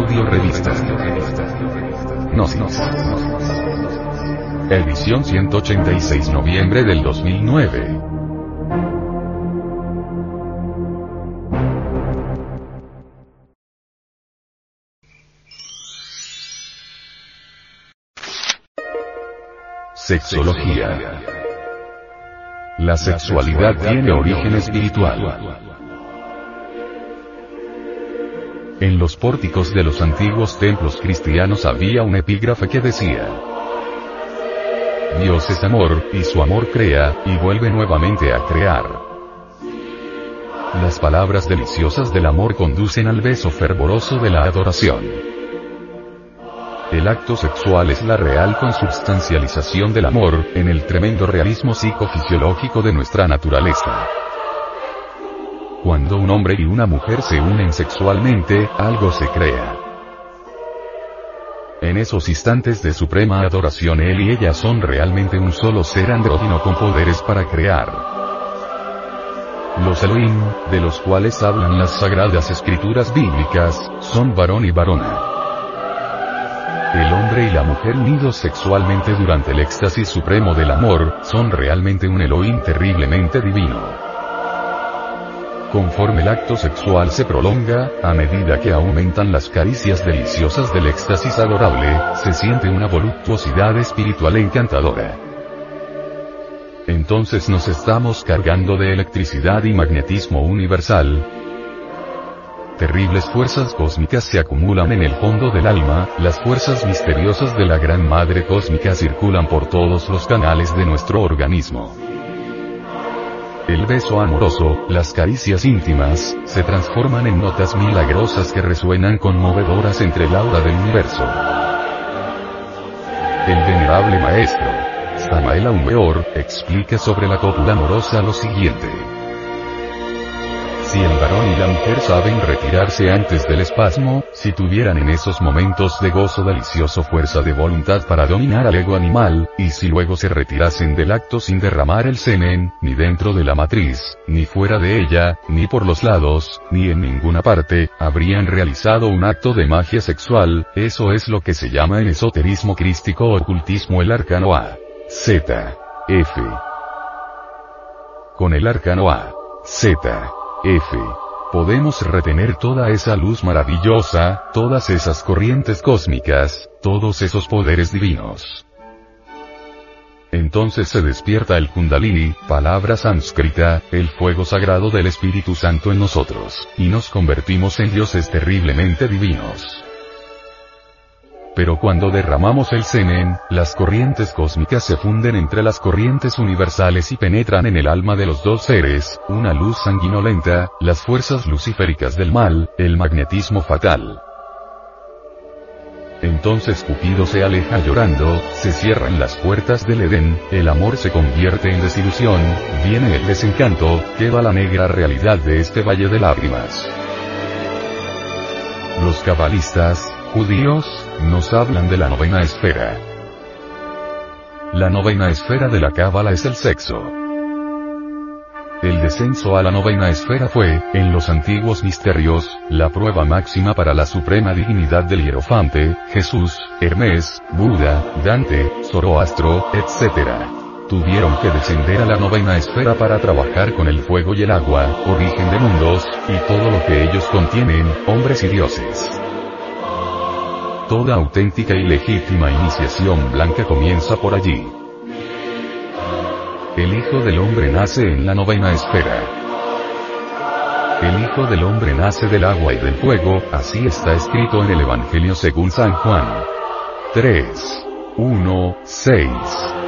Audio Revista. Gnosis. Edición 186 noviembre del 2009. Sexología. La sexualidad tiene origen espiritual. En los pórticos de los antiguos templos cristianos había un epígrafe que decía, Dios es amor, y su amor crea, y vuelve nuevamente a crear. Las palabras deliciosas del amor conducen al beso fervoroso de la adoración. El acto sexual es la real consubstancialización del amor, en el tremendo realismo psicofisiológico de nuestra naturaleza. Cuando un hombre y una mujer se unen sexualmente, algo se crea. En esos instantes de suprema adoración él y ella son realmente un solo ser andrógino con poderes para crear. Los Elohim, de los cuales hablan las sagradas escrituras bíblicas, son varón y varona. El hombre y la mujer unidos sexualmente durante el éxtasis supremo del amor, son realmente un Elohim terriblemente divino. Conforme el acto sexual se prolonga, a medida que aumentan las caricias deliciosas del éxtasis adorable, se siente una voluptuosidad espiritual encantadora. Entonces nos estamos cargando de electricidad y magnetismo universal. Terribles fuerzas cósmicas se acumulan en el fondo del alma, las fuerzas misteriosas de la Gran Madre Cósmica circulan por todos los canales de nuestro organismo. El beso amoroso, las caricias íntimas, se transforman en notas milagrosas que resuenan conmovedoras entre el aura del universo. El venerable maestro, Samael Aumeor, explica sobre la cópula amorosa lo siguiente. Si el varón y la mujer saben retirarse antes del espasmo, si tuvieran en esos momentos de gozo delicioso fuerza de voluntad para dominar al ego animal, y si luego se retirasen del acto sin derramar el semen, ni dentro de la matriz, ni fuera de ella, ni por los lados, ni en ninguna parte, habrían realizado un acto de magia sexual, eso es lo que se llama en esoterismo crístico o ocultismo el arcano A. Z. F. Con el arcano A. Z. F. Podemos retener toda esa luz maravillosa, todas esas corrientes cósmicas, todos esos poderes divinos. Entonces se despierta el Kundalini, palabra sánscrita, el fuego sagrado del Espíritu Santo en nosotros, y nos convertimos en dioses terriblemente divinos. Pero cuando derramamos el semen, las corrientes cósmicas se funden entre las corrientes universales y penetran en el alma de los dos seres, una luz sanguinolenta, las fuerzas luciféricas del mal, el magnetismo fatal. Entonces Cupido se aleja llorando, se cierran las puertas del Edén, el amor se convierte en desilusión, viene el desencanto, queda la negra realidad de este valle de lágrimas. Los cabalistas, judíos, nos hablan de la novena esfera. La novena esfera de la cábala es el sexo. El descenso a la novena esfera fue, en los antiguos misterios, la prueba máxima para la suprema divinidad del hierofante, Jesús, Hermes, Buda, Dante, Zoroastro, etc. Tuvieron que descender a la novena esfera para trabajar con el fuego y el agua, origen de mundos, y todo lo que ellos contienen, hombres y dioses. Toda auténtica y legítima iniciación blanca comienza por allí. El Hijo del Hombre nace en la novena esfera. El Hijo del Hombre nace del agua y del fuego, así está escrito en el Evangelio según San Juan. 3. 1, 6.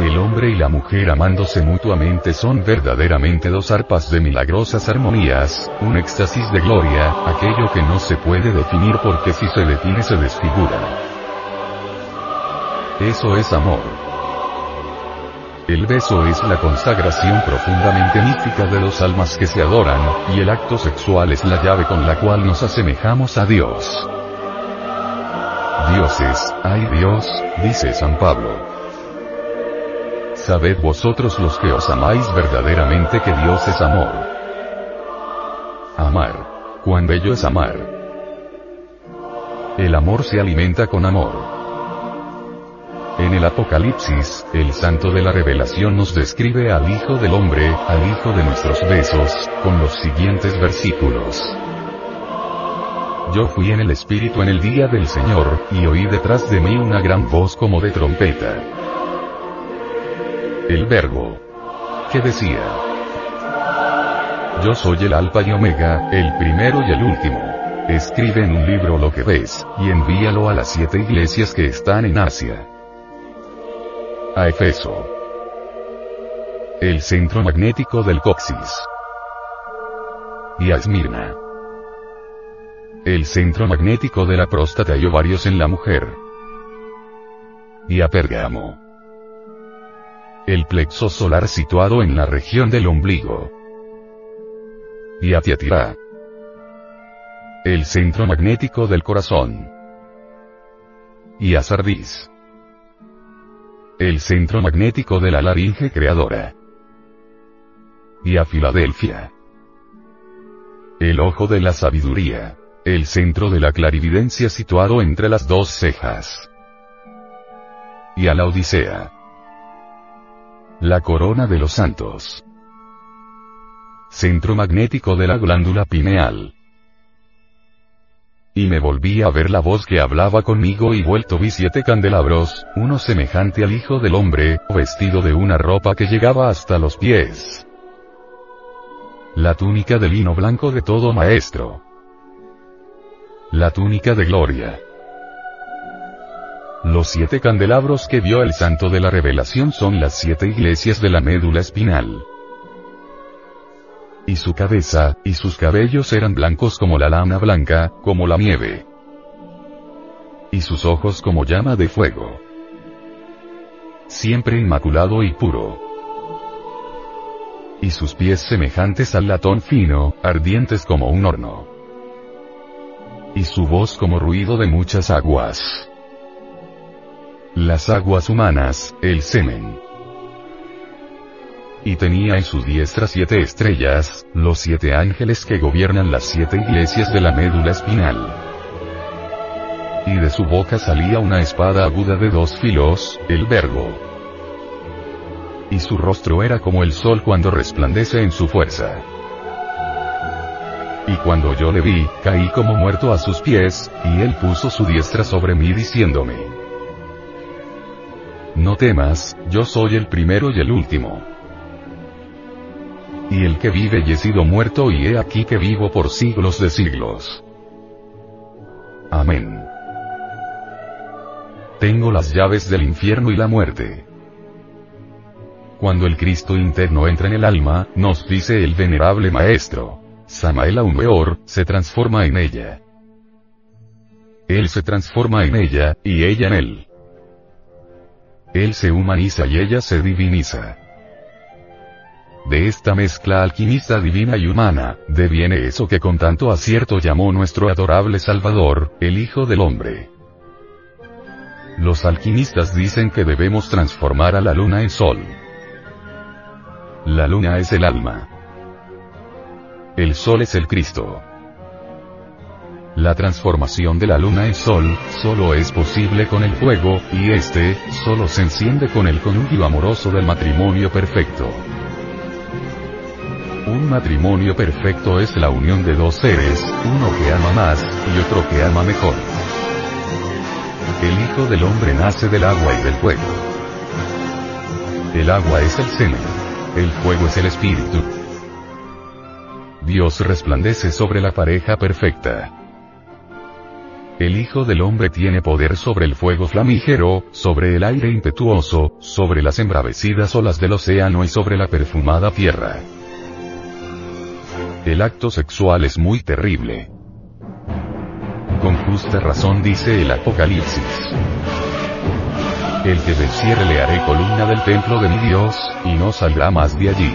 El hombre y la mujer amándose mutuamente son verdaderamente dos arpas de milagrosas armonías, un éxtasis de gloria, aquello que no se puede definir porque si se define se desfigura. Eso es amor. El beso es la consagración profundamente mística de dos almas que se adoran, y el acto sexual es la llave con la cual nos asemejamos a Dios. Dioses, ay Dios, dice San Pablo. Sabed vosotros los que os amáis verdaderamente que Dios es amor. Amar. Cuán bello es amar. El amor se alimenta con amor. En el Apocalipsis, el santo de la revelación nos describe al Hijo del Hombre, al Hijo de nuestros besos, con los siguientes versículos. Yo fui en el Espíritu en el día del Señor, y oí detrás de mí una gran voz como de trompeta. El verbo. que decía? Yo soy el Alfa y Omega, el primero y el último. Escribe en un libro lo que ves, y envíalo a las siete iglesias que están en Asia. A Efeso. El centro magnético del coxis. Y a Esmirna. El centro magnético de la próstata y ovarios en la mujer. Y a Pérgamo. El plexo solar situado en la región del ombligo y a Tiatira. El centro magnético del corazón. Y a Sardis. El centro magnético de la laringe creadora. Y a Filadelfia. El ojo de la sabiduría. El centro de la clarividencia situado entre las dos cejas. Y a la Odisea. La corona de los santos centro magnético de la glándula pineal. Y me volví a ver la voz que hablaba conmigo y vuelto vi siete candelabros, uno semejante al Hijo del Hombre, vestido de una ropa que llegaba hasta los pies. La túnica de lino blanco de todo maestro. La túnica de gloria. Los siete candelabros que vio el santo de la revelación son las siete iglesias de la médula espinal y su cabeza, y sus cabellos eran blancos como la lana blanca, como la nieve. Y sus ojos como llama de fuego. Siempre inmaculado y puro. Y sus pies semejantes al latón fino, ardientes como un horno. Y su voz como ruido de muchas aguas. Las aguas humanas, el semen y tenía en su diestra siete estrellas, los siete ángeles que gobiernan las siete iglesias de la médula espinal. Y de su boca salía una espada aguda de dos filos, el verbo. Y su rostro era como el sol cuando resplandece en su fuerza. Y cuando yo le vi, caí como muerto a sus pies, y él puso su diestra sobre mí diciéndome, No temas, yo soy el primero y el último y el que vive y he sido muerto y he aquí que vivo por siglos de siglos. Amén. Tengo las llaves del infierno y la muerte. Cuando el Cristo interno entra en el alma, nos dice el venerable maestro, Samael Aumeor, se transforma en ella. Él se transforma en ella, y ella en él. Él se humaniza y ella se diviniza. De esta mezcla alquimista divina y humana, deviene eso que con tanto acierto llamó nuestro adorable Salvador, el Hijo del Hombre. Los alquimistas dicen que debemos transformar a la luna en sol. La luna es el alma. El sol es el Cristo. La transformación de la luna en sol, solo es posible con el fuego, y este, solo se enciende con el conjugio amoroso del matrimonio perfecto. Un matrimonio perfecto es la unión de dos seres, uno que ama más, y otro que ama mejor. El Hijo del Hombre nace del agua y del fuego. El agua es el semen. El fuego es el espíritu. Dios resplandece sobre la pareja perfecta. El Hijo del Hombre tiene poder sobre el fuego flamígero, sobre el aire impetuoso, sobre las embravecidas olas del océano y sobre la perfumada tierra. El acto sexual es muy terrible. Con justa razón dice el Apocalipsis. El que venciere le haré columna del templo de mi Dios, y no saldrá más de allí.